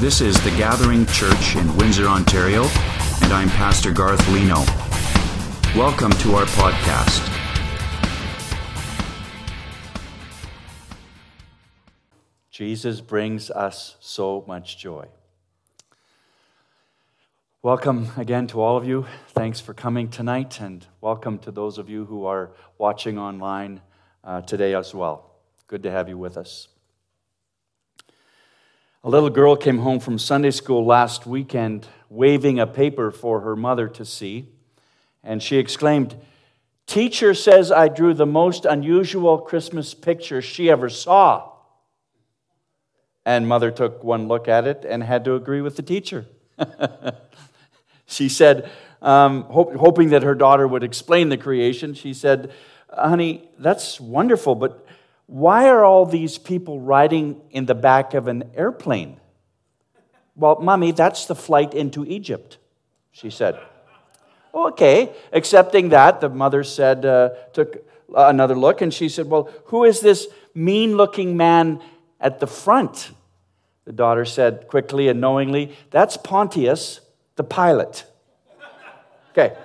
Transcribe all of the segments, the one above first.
This is the Gathering Church in Windsor, Ontario, and I'm Pastor Garth Leno. Welcome to our podcast. Jesus brings us so much joy. Welcome again to all of you. Thanks for coming tonight, and welcome to those of you who are watching online uh, today as well. Good to have you with us. A little girl came home from Sunday school last weekend waving a paper for her mother to see, and she exclaimed, Teacher says I drew the most unusual Christmas picture she ever saw. And mother took one look at it and had to agree with the teacher. she said, um, hope, hoping that her daughter would explain the creation, she said, Honey, that's wonderful, but why are all these people riding in the back of an airplane? Well, Mommy, that's the flight into Egypt, she said. okay, accepting that, the mother said, uh, took another look, and she said, Well, who is this mean looking man at the front? The daughter said quickly and knowingly, That's Pontius, the pilot. Okay,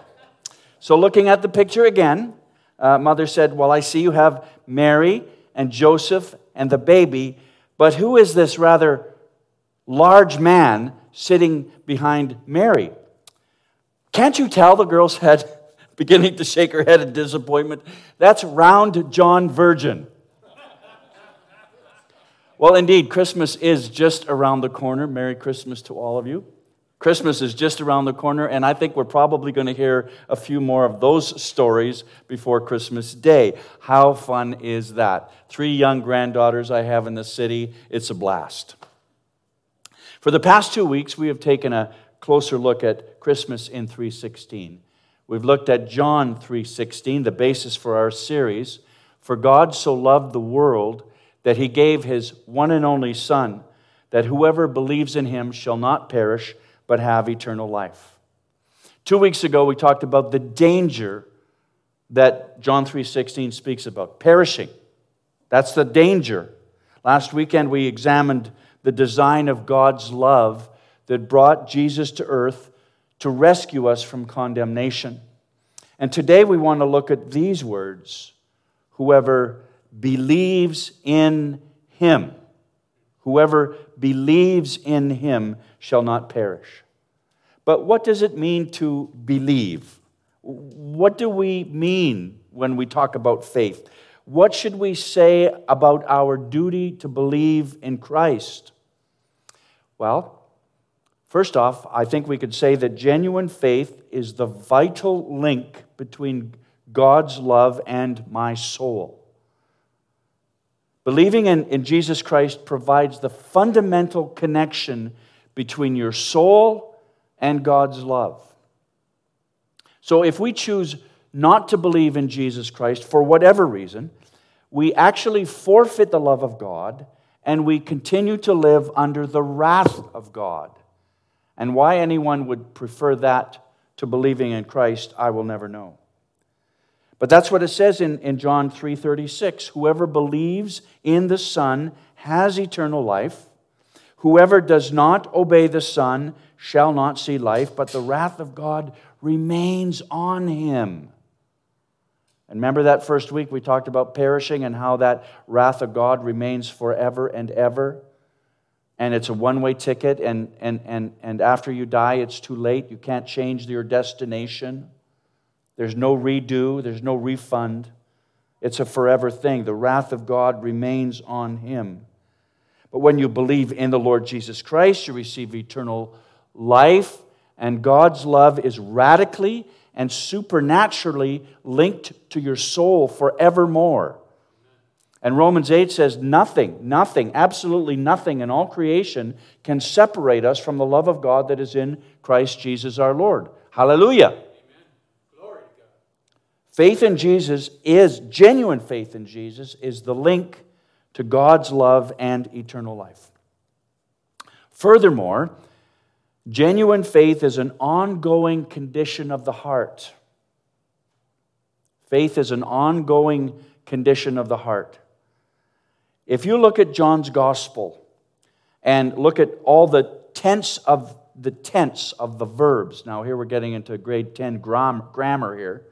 so looking at the picture again, uh, mother said, Well, I see you have Mary and Joseph and the baby, but who is this rather large man sitting behind Mary? Can't you tell? The girl said, beginning to shake her head in disappointment. That's round John Virgin. well, indeed, Christmas is just around the corner. Merry Christmas to all of you. Christmas is just around the corner, and I think we're probably going to hear a few more of those stories before Christmas Day. How fun is that? Three young granddaughters I have in the city. It's a blast. For the past two weeks, we have taken a closer look at Christmas in 316. We've looked at John 3:16, the basis for our series. For God so loved the world that he gave his one and only son that whoever believes in him shall not perish but have eternal life. Two weeks ago, we talked about the danger that John 3:16 speaks about, perishing. That's the danger. Last weekend, we examined the design of God's love that brought Jesus to earth to rescue us from condemnation. And today we want to look at these words whoever believes in him. Whoever believes in him shall not perish. But what does it mean to believe? What do we mean when we talk about faith? What should we say about our duty to believe in Christ? Well, first off, I think we could say that genuine faith is the vital link between God's love and my soul. Believing in, in Jesus Christ provides the fundamental connection between your soul and God's love. So if we choose not to believe in Jesus Christ for whatever reason, we actually forfeit the love of God and we continue to live under the wrath of God. And why anyone would prefer that to believing in Christ, I will never know. But that's what it says in, in John 3:36. Whoever believes in the Son has eternal life. Whoever does not obey the Son shall not see life, but the wrath of God remains on him. And remember that first week we talked about perishing and how that wrath of God remains forever and ever? And it's a one way ticket, and, and, and, and after you die, it's too late. You can't change your destination. There's no redo, there's no refund. It's a forever thing. The wrath of God remains on him. But when you believe in the Lord Jesus Christ, you receive eternal life, and God's love is radically and supernaturally linked to your soul forevermore. And Romans 8 says, Nothing, nothing, absolutely nothing in all creation can separate us from the love of God that is in Christ Jesus our Lord. Hallelujah. Faith in Jesus is, genuine faith in Jesus, is the link to God's love and eternal life. Furthermore, genuine faith is an ongoing condition of the heart. Faith is an ongoing condition of the heart. If you look at John's gospel and look at all the tense of the tense of the verbs. Now, here we're getting into grade 10 gram, grammar here.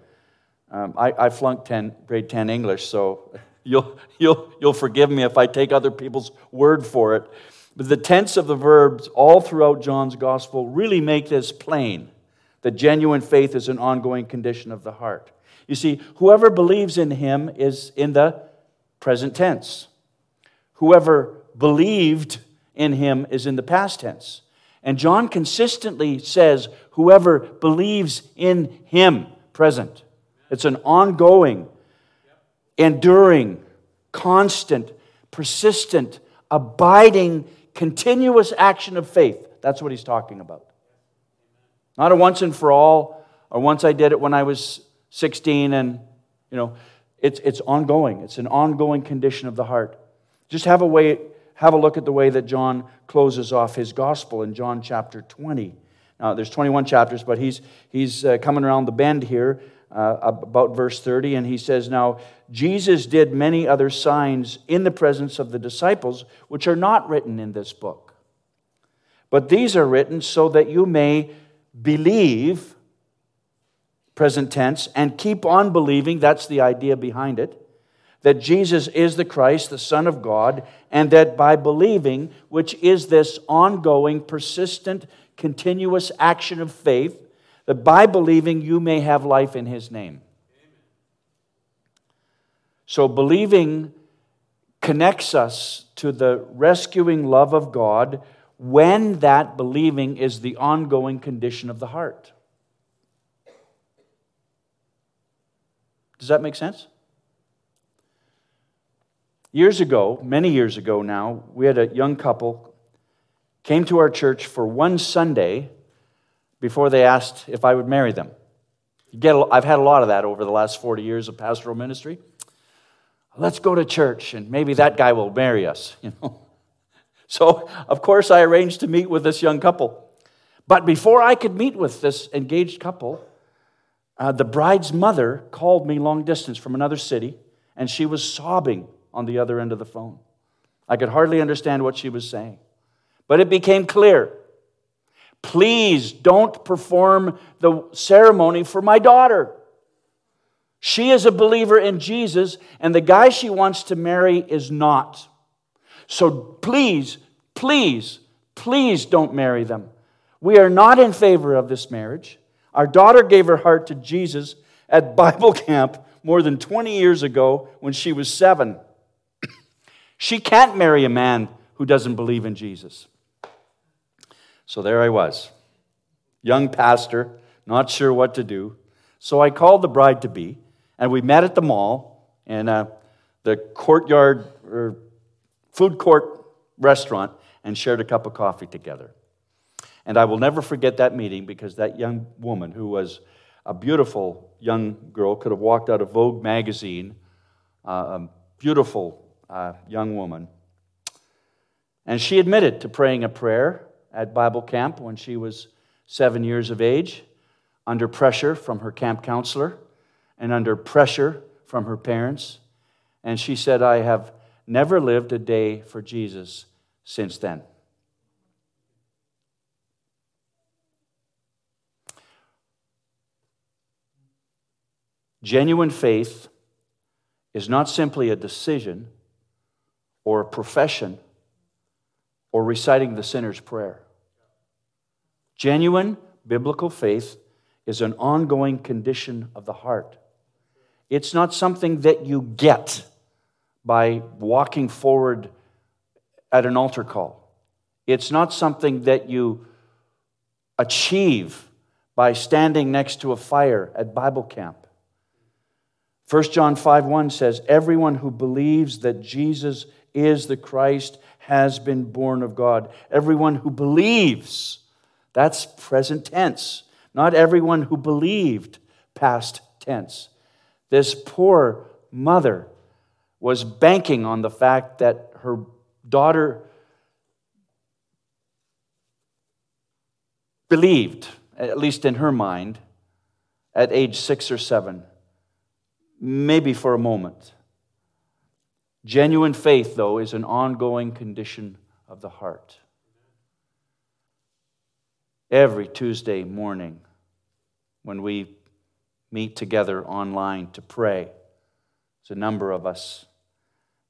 Um, I, I, flunked 10, grade 10 English, so you'll, you'll, you'll forgive me if I take other people's word for it. But the tense of the verbs all throughout John's gospel really make this plain that genuine faith is an ongoing condition of the heart. You see, whoever believes in him is in the present tense. Whoever believed in him is in the past tense. And John consistently says, whoever believes in him, present. It's an ongoing, enduring, constant, persistent, abiding, continuous action of faith. That's what he's talking about. Not a once and for all, or once I did it when I was 16 and, you know, it's, it's ongoing. It's an ongoing condition of the heart. Just have a way, have a look at the way that John closes off his gospel in John chapter 20. Now, there's 21 chapters, but he's, he's uh, coming around the bend here uh, about verse 30, and he says, Now, Jesus did many other signs in the presence of the disciples, which are not written in this book. But these are written so that you may believe, present tense, and keep on believing. That's the idea behind it that Jesus is the Christ, the Son of God, and that by believing, which is this ongoing, persistent, continuous action of faith, that by believing you may have life in His name. So, believing connects us to the rescuing love of God when that believing is the ongoing condition of the heart. Does that make sense? Years ago, many years ago now, we had a young couple came to our church for one Sunday before they asked if I would marry them. Get, I've had a lot of that over the last 40 years of pastoral ministry. Let's go to church and maybe that guy will marry us, you know. So, of course, I arranged to meet with this young couple. But before I could meet with this engaged couple, uh, the bride's mother called me long distance from another city, and she was sobbing on the other end of the phone. I could hardly understand what she was saying. But it became clear please don't perform the ceremony for my daughter. She is a believer in Jesus, and the guy she wants to marry is not. So please, please, please don't marry them. We are not in favor of this marriage. Our daughter gave her heart to Jesus at Bible camp more than 20 years ago when she was seven. She can't marry a man who doesn't believe in Jesus. So there I was, young pastor, not sure what to do. So I called the bride to be, and we met at the mall in uh, the courtyard or food court restaurant and shared a cup of coffee together. And I will never forget that meeting because that young woman, who was a beautiful young girl, could have walked out of Vogue magazine, uh, a beautiful uh, young woman. And she admitted to praying a prayer at Bible camp when she was seven years of age, under pressure from her camp counselor and under pressure from her parents. And she said, I have never lived a day for Jesus since then. Genuine faith is not simply a decision or a profession or reciting the sinner's prayer. Genuine biblical faith is an ongoing condition of the heart. It's not something that you get by walking forward at an altar call. It's not something that you achieve by standing next to a fire at Bible camp. 1 John 5 1 says, Everyone who believes that Jesus is the Christ has been born of God. Everyone who believes, that's present tense. Not everyone who believed, past tense. This poor mother was banking on the fact that her daughter believed, at least in her mind, at age six or seven, maybe for a moment. Genuine faith, though, is an ongoing condition of the heart. Every Tuesday morning when we meet together online to pray. There's a number of us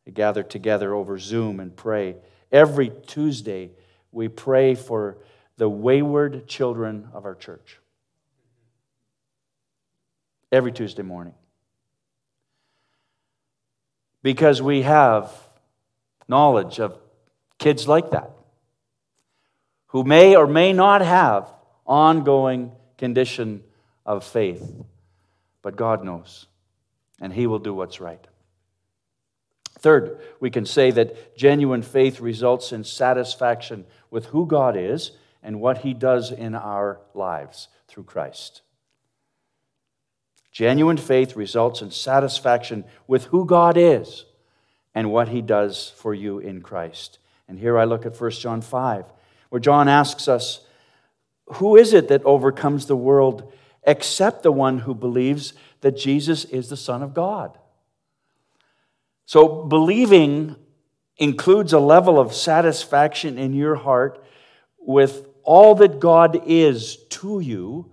that gather together over Zoom and pray. Every Tuesday, we pray for the wayward children of our church. Every Tuesday morning. Because we have knowledge of kids like that who may or may not have ongoing condition of faith. But God knows, and He will do what's right. Third, we can say that genuine faith results in satisfaction with who God is and what He does in our lives through Christ. Genuine faith results in satisfaction with who God is and what He does for you in Christ. And here I look at 1 John 5 where John asks us, Who is it that overcomes the world except the one who believes that Jesus is the Son of God? So, believing includes a level of satisfaction in your heart with all that God is to you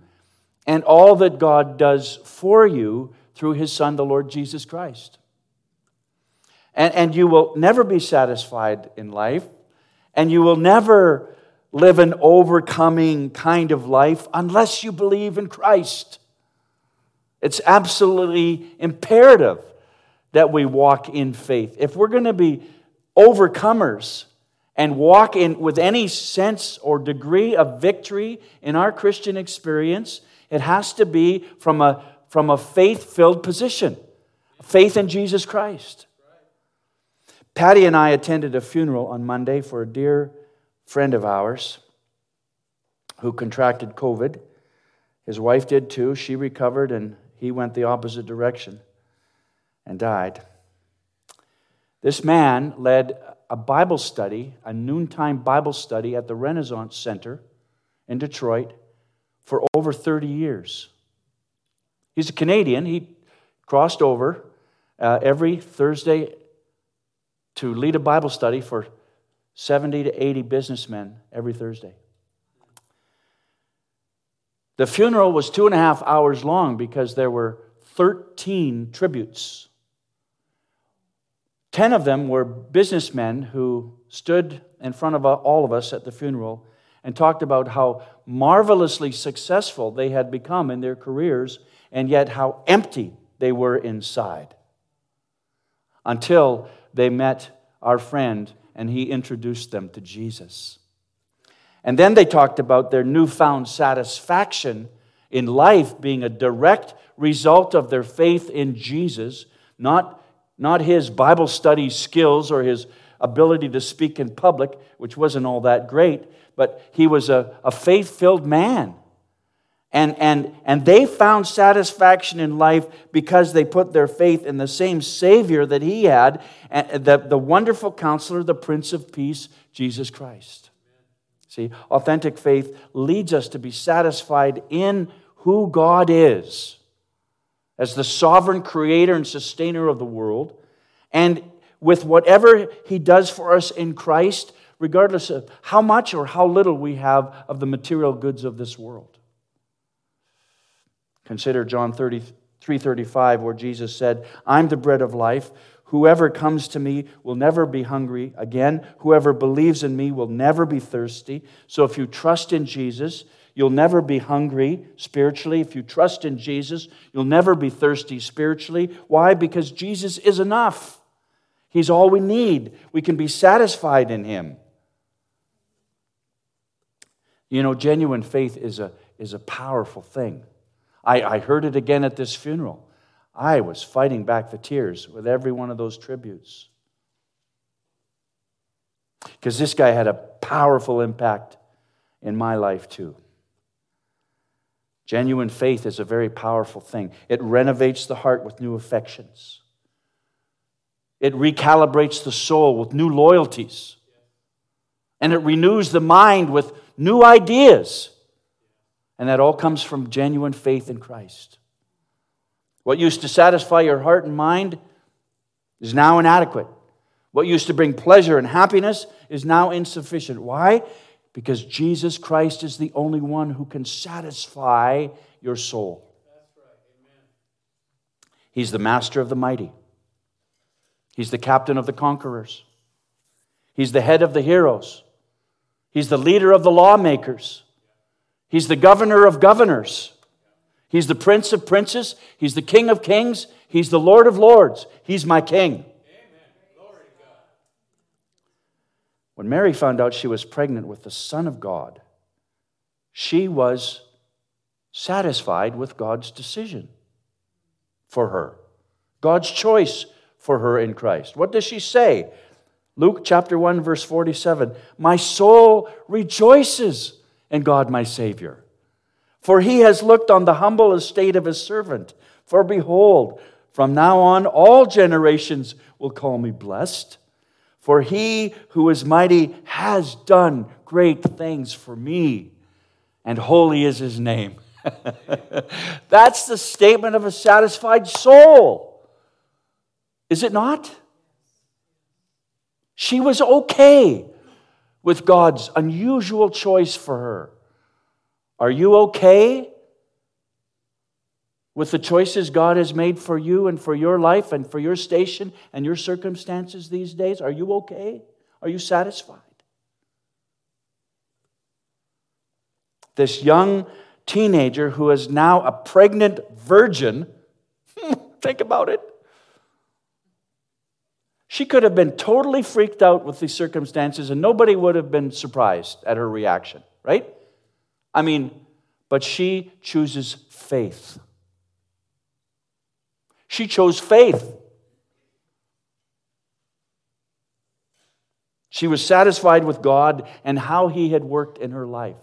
and all that God does for you through his Son, the Lord Jesus Christ. And, and you will never be satisfied in life, and you will never live an overcoming kind of life unless you believe in Christ. It's absolutely imperative that we walk in faith. If we're going to be overcomers and walk in with any sense or degree of victory in our Christian experience, it has to be from a, from a faith filled position faith in Jesus Christ. Patty and I attended a funeral on Monday for a dear friend of ours who contracted COVID. His wife did too. She recovered, and he went the opposite direction and died. This man led a Bible study, a noontime Bible study at the Renaissance Center in Detroit for over 30 years. He's a Canadian. He crossed over uh, every Thursday to lead a Bible study for 70 to 80 businessmen every Thursday. The funeral was two and a half hours long because there were 13 tributes. Ten of them were businessmen who stood in front of uh, all of us at the funeral and talked about how marvelously successful they had become in their careers and yet how empty they were inside until they met our friend and he introduced them to Jesus. And then they talked about their newfound satisfaction in life being a direct result of their faith in Jesus, not, not his Bible study skills or his ability to speak in public, which wasn't all that great, but he was a, a faith filled man. And, and, and they found satisfaction in life because they put their faith in the same Savior that he had, the, the wonderful counselor, the Prince of Peace, Jesus Christ. See, authentic faith leads us to be satisfied in who God is as the sovereign creator and sustainer of the world, and with whatever he does for us in Christ, regardless of how much or how little we have of the material goods of this world. Consider John 33 35, where Jesus said, I'm the bread of life. Whoever comes to me will never be hungry again. Whoever believes in me will never be thirsty. So if you trust in Jesus, you'll never be hungry spiritually. If you trust in Jesus, you'll never be thirsty spiritually. Why? Because Jesus is enough. He's all we need. We can be satisfied in Him. You know, genuine faith is a, is a powerful thing. I, I heard it again at this funeral. I was fighting back the tears with every one of those tributes. Because this guy had a powerful impact in my life, too. Genuine faith is a very powerful thing. It renovates the heart with new affections, it recalibrates the soul with new loyalties, and it renews the mind with new ideas. And that all comes from genuine faith in Christ. What used to satisfy your heart and mind is now inadequate. What used to bring pleasure and happiness is now insufficient. Why? Because Jesus Christ is the only one who can satisfy your soul. He's the master of the mighty. He's the captain of the conquerors. He's the head of the heroes. He's the leader of the lawmakers. He's the governor of governors. He's the prince of princes. He's the king of kings. He's the lord of lords. He's my king. When Mary found out she was pregnant with the Son of God, she was satisfied with God's decision for her, God's choice for her in Christ. What does she say? Luke chapter 1, verse 47 My soul rejoices in God my Savior, for he has looked on the humble estate of his servant. For behold, from now on all generations will call me blessed. For he who is mighty has done great things for me, and holy is his name. That's the statement of a satisfied soul. Is it not? She was okay with God's unusual choice for her. Are you okay with the choices God has made for you and for your life and for your station and your circumstances these days? Are you okay? Are you satisfied? This young teenager who is now a pregnant virgin, think about it. She could have been totally freaked out with these circumstances and nobody would have been surprised at her reaction, right? I mean, but she chooses faith. She chose faith. She was satisfied with God and how He had worked in her life.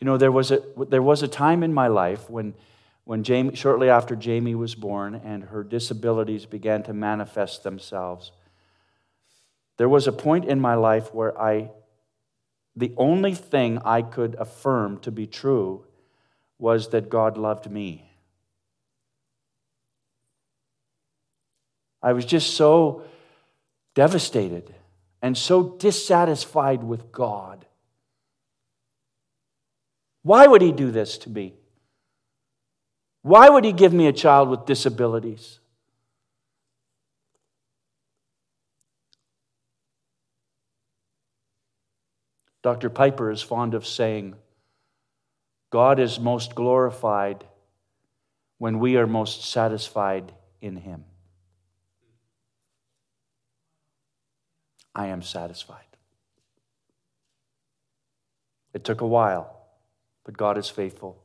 You know, there was a, there was a time in my life when, when Jamie, shortly after Jamie was born and her disabilities began to manifest themselves, there was a point in my life where I the only thing I could affirm to be true was that God loved me. I was just so devastated and so dissatisfied with God. Why would He do this to me? Why would He give me a child with disabilities? Dr. Piper is fond of saying, God is most glorified when we are most satisfied in Him. I am satisfied. It took a while, but God is faithful.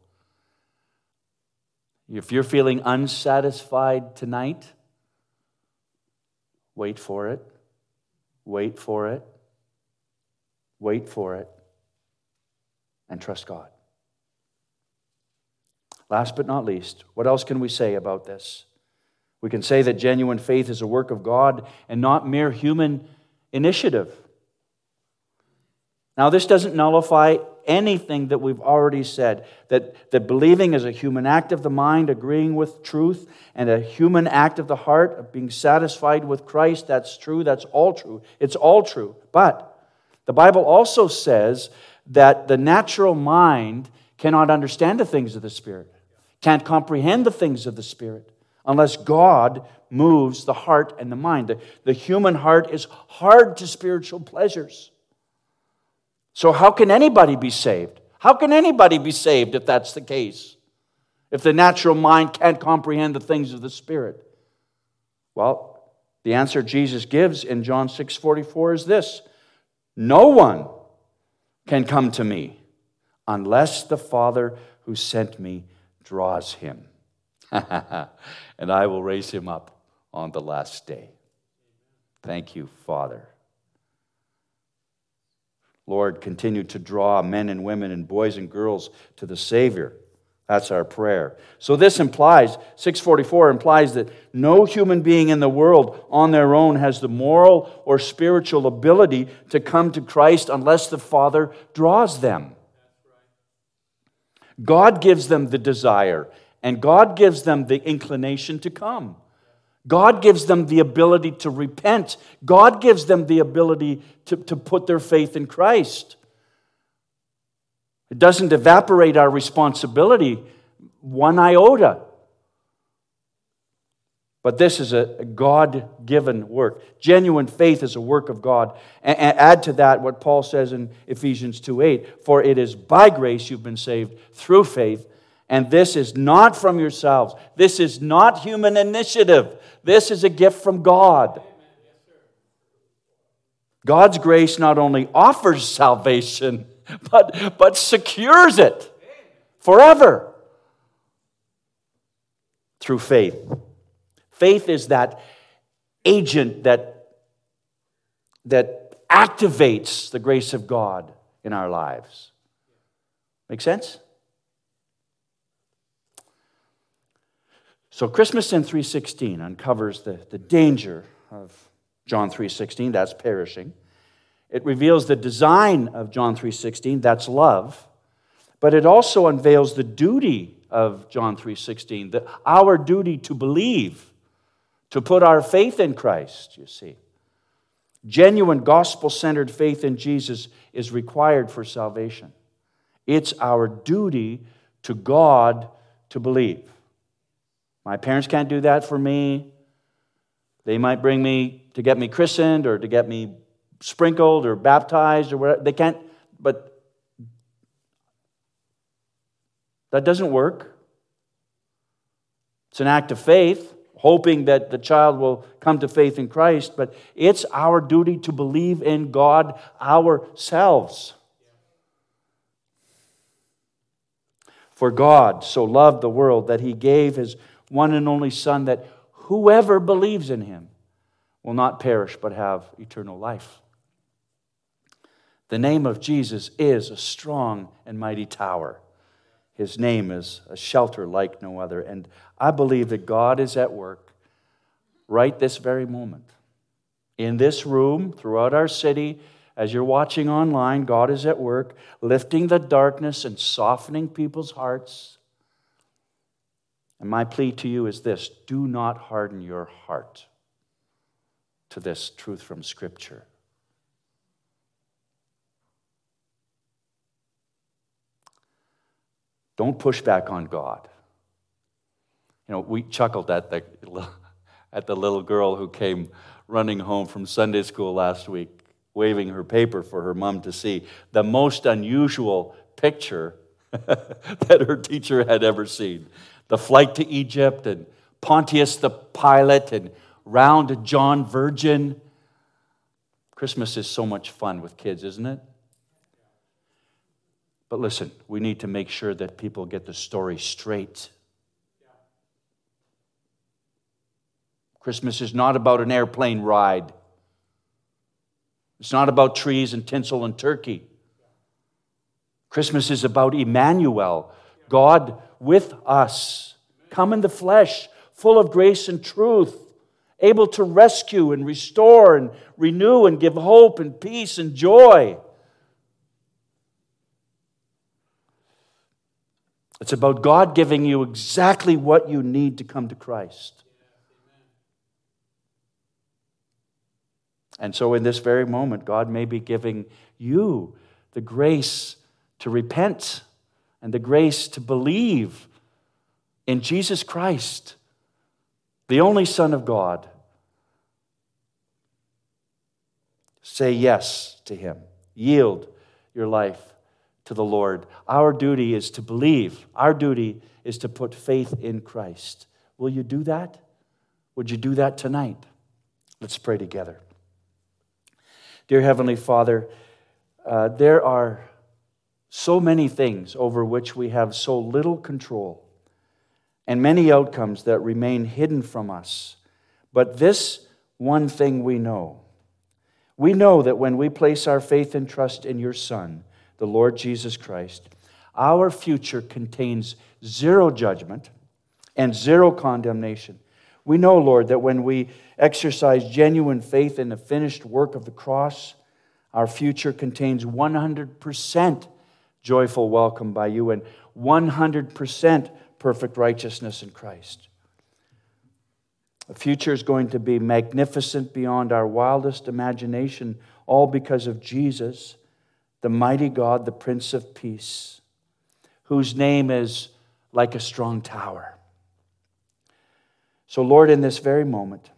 If you're feeling unsatisfied tonight, wait for it. Wait for it wait for it, and trust God. Last but not least, what else can we say about this? We can say that genuine faith is a work of God and not mere human initiative. Now, this doesn't nullify anything that we've already said that, that believing is a human act of the mind, agreeing with truth, and a human act of the heart, of being satisfied with Christ. That's true. That's all true. It's all true. But the Bible also says that the natural mind cannot understand the things of the Spirit, can't comprehend the things of the Spirit, unless God moves the heart and the mind. The, the human heart is hard to spiritual pleasures. So, how can anybody be saved? How can anybody be saved if that's the case? If the natural mind can't comprehend the things of the Spirit? Well, the answer Jesus gives in John 6 44 is this no one can come to me unless the Father who sent me draws him. and I will raise him up on the last day. Thank you, Father. Lord, continue to draw men and women and boys and girls to the Savior. That's our prayer. So this implies, 644 implies that no human being in the world on their own has the moral or spiritual ability to come to Christ unless the Father draws them. God gives them the desire, and God gives them the inclination to come. God gives them the ability to repent. God gives them the ability to, to put their faith in Christ. It doesn't evaporate our responsibility one iota. But this is a God given work. Genuine faith is a work of God. And add to that what Paul says in Ephesians 2 8 For it is by grace you've been saved through faith. And this is not from yourselves. This is not human initiative. This is a gift from God. God's grace not only offers salvation, but, but secures it forever through faith. Faith is that agent that, that activates the grace of God in our lives. Make sense? So Christmas in 316 uncovers the, the danger of John 3:16, that's perishing. It reveals the design of John 3:16, that's love. But it also unveils the duty of John 3:16, the, our duty to believe to put our faith in Christ, you see. Genuine gospel centered faith in Jesus is required for salvation. It's our duty to God to believe. My parents can't do that for me. They might bring me to get me christened or to get me sprinkled or baptized or whatever. They can't, but that doesn't work. It's an act of faith hoping that the child will come to faith in Christ, but it's our duty to believe in God ourselves. For God so loved the world that he gave his one and only Son, that whoever believes in him will not perish but have eternal life. The name of Jesus is a strong and mighty tower. His name is a shelter like no other. And I believe that God is at work right this very moment. In this room, throughout our city, as you're watching online, God is at work, lifting the darkness and softening people's hearts. And my plea to you is this do not harden your heart to this truth from Scripture. Don't push back on God. You know, we chuckled at the, at the little girl who came running home from Sunday school last week, waving her paper for her mom to see. The most unusual picture that her teacher had ever seen. The flight to Egypt and Pontius the Pilate and round John Virgin. Christmas is so much fun with kids, isn't it? But listen, we need to make sure that people get the story straight. Christmas is not about an airplane ride. It's not about trees and tinsel and turkey. Christmas is about Emmanuel, God with us, come in the flesh, full of grace and truth, able to rescue and restore and renew and give hope and peace and joy. It's about God giving you exactly what you need to come to Christ. And so, in this very moment, God may be giving you the grace to repent and the grace to believe in Jesus Christ, the only Son of God. Say yes to Him, yield your life to the Lord. Our duty is to believe, our duty is to put faith in Christ. Will you do that? Would you do that tonight? Let's pray together. Dear Heavenly Father, uh, there are so many things over which we have so little control, and many outcomes that remain hidden from us. But this one thing we know we know that when we place our faith and trust in your Son, the Lord Jesus Christ, our future contains zero judgment and zero condemnation. We know, Lord, that when we exercise genuine faith in the finished work of the cross, our future contains 100% joyful welcome by you and 100% perfect righteousness in Christ. The future is going to be magnificent beyond our wildest imagination, all because of Jesus, the mighty God, the Prince of Peace, whose name is like a strong tower. So, Lord, in this very moment,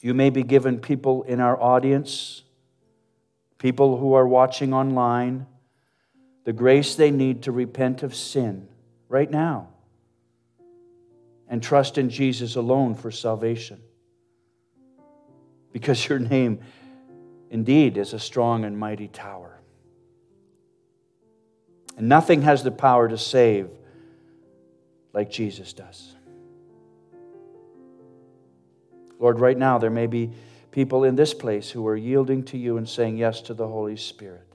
you may be given people in our audience, people who are watching online, the grace they need to repent of sin right now and trust in Jesus alone for salvation. Because your name indeed is a strong and mighty tower. And nothing has the power to save like Jesus does. Lord, right now there may be people in this place who are yielding to you and saying yes to the Holy Spirit.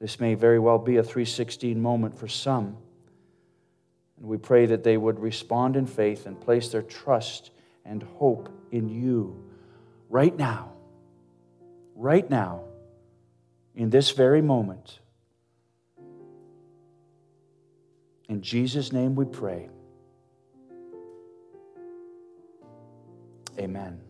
This may very well be a 316 moment for some. And we pray that they would respond in faith and place their trust and hope in you right now. Right now, in this very moment. In Jesus' name we pray. Amen.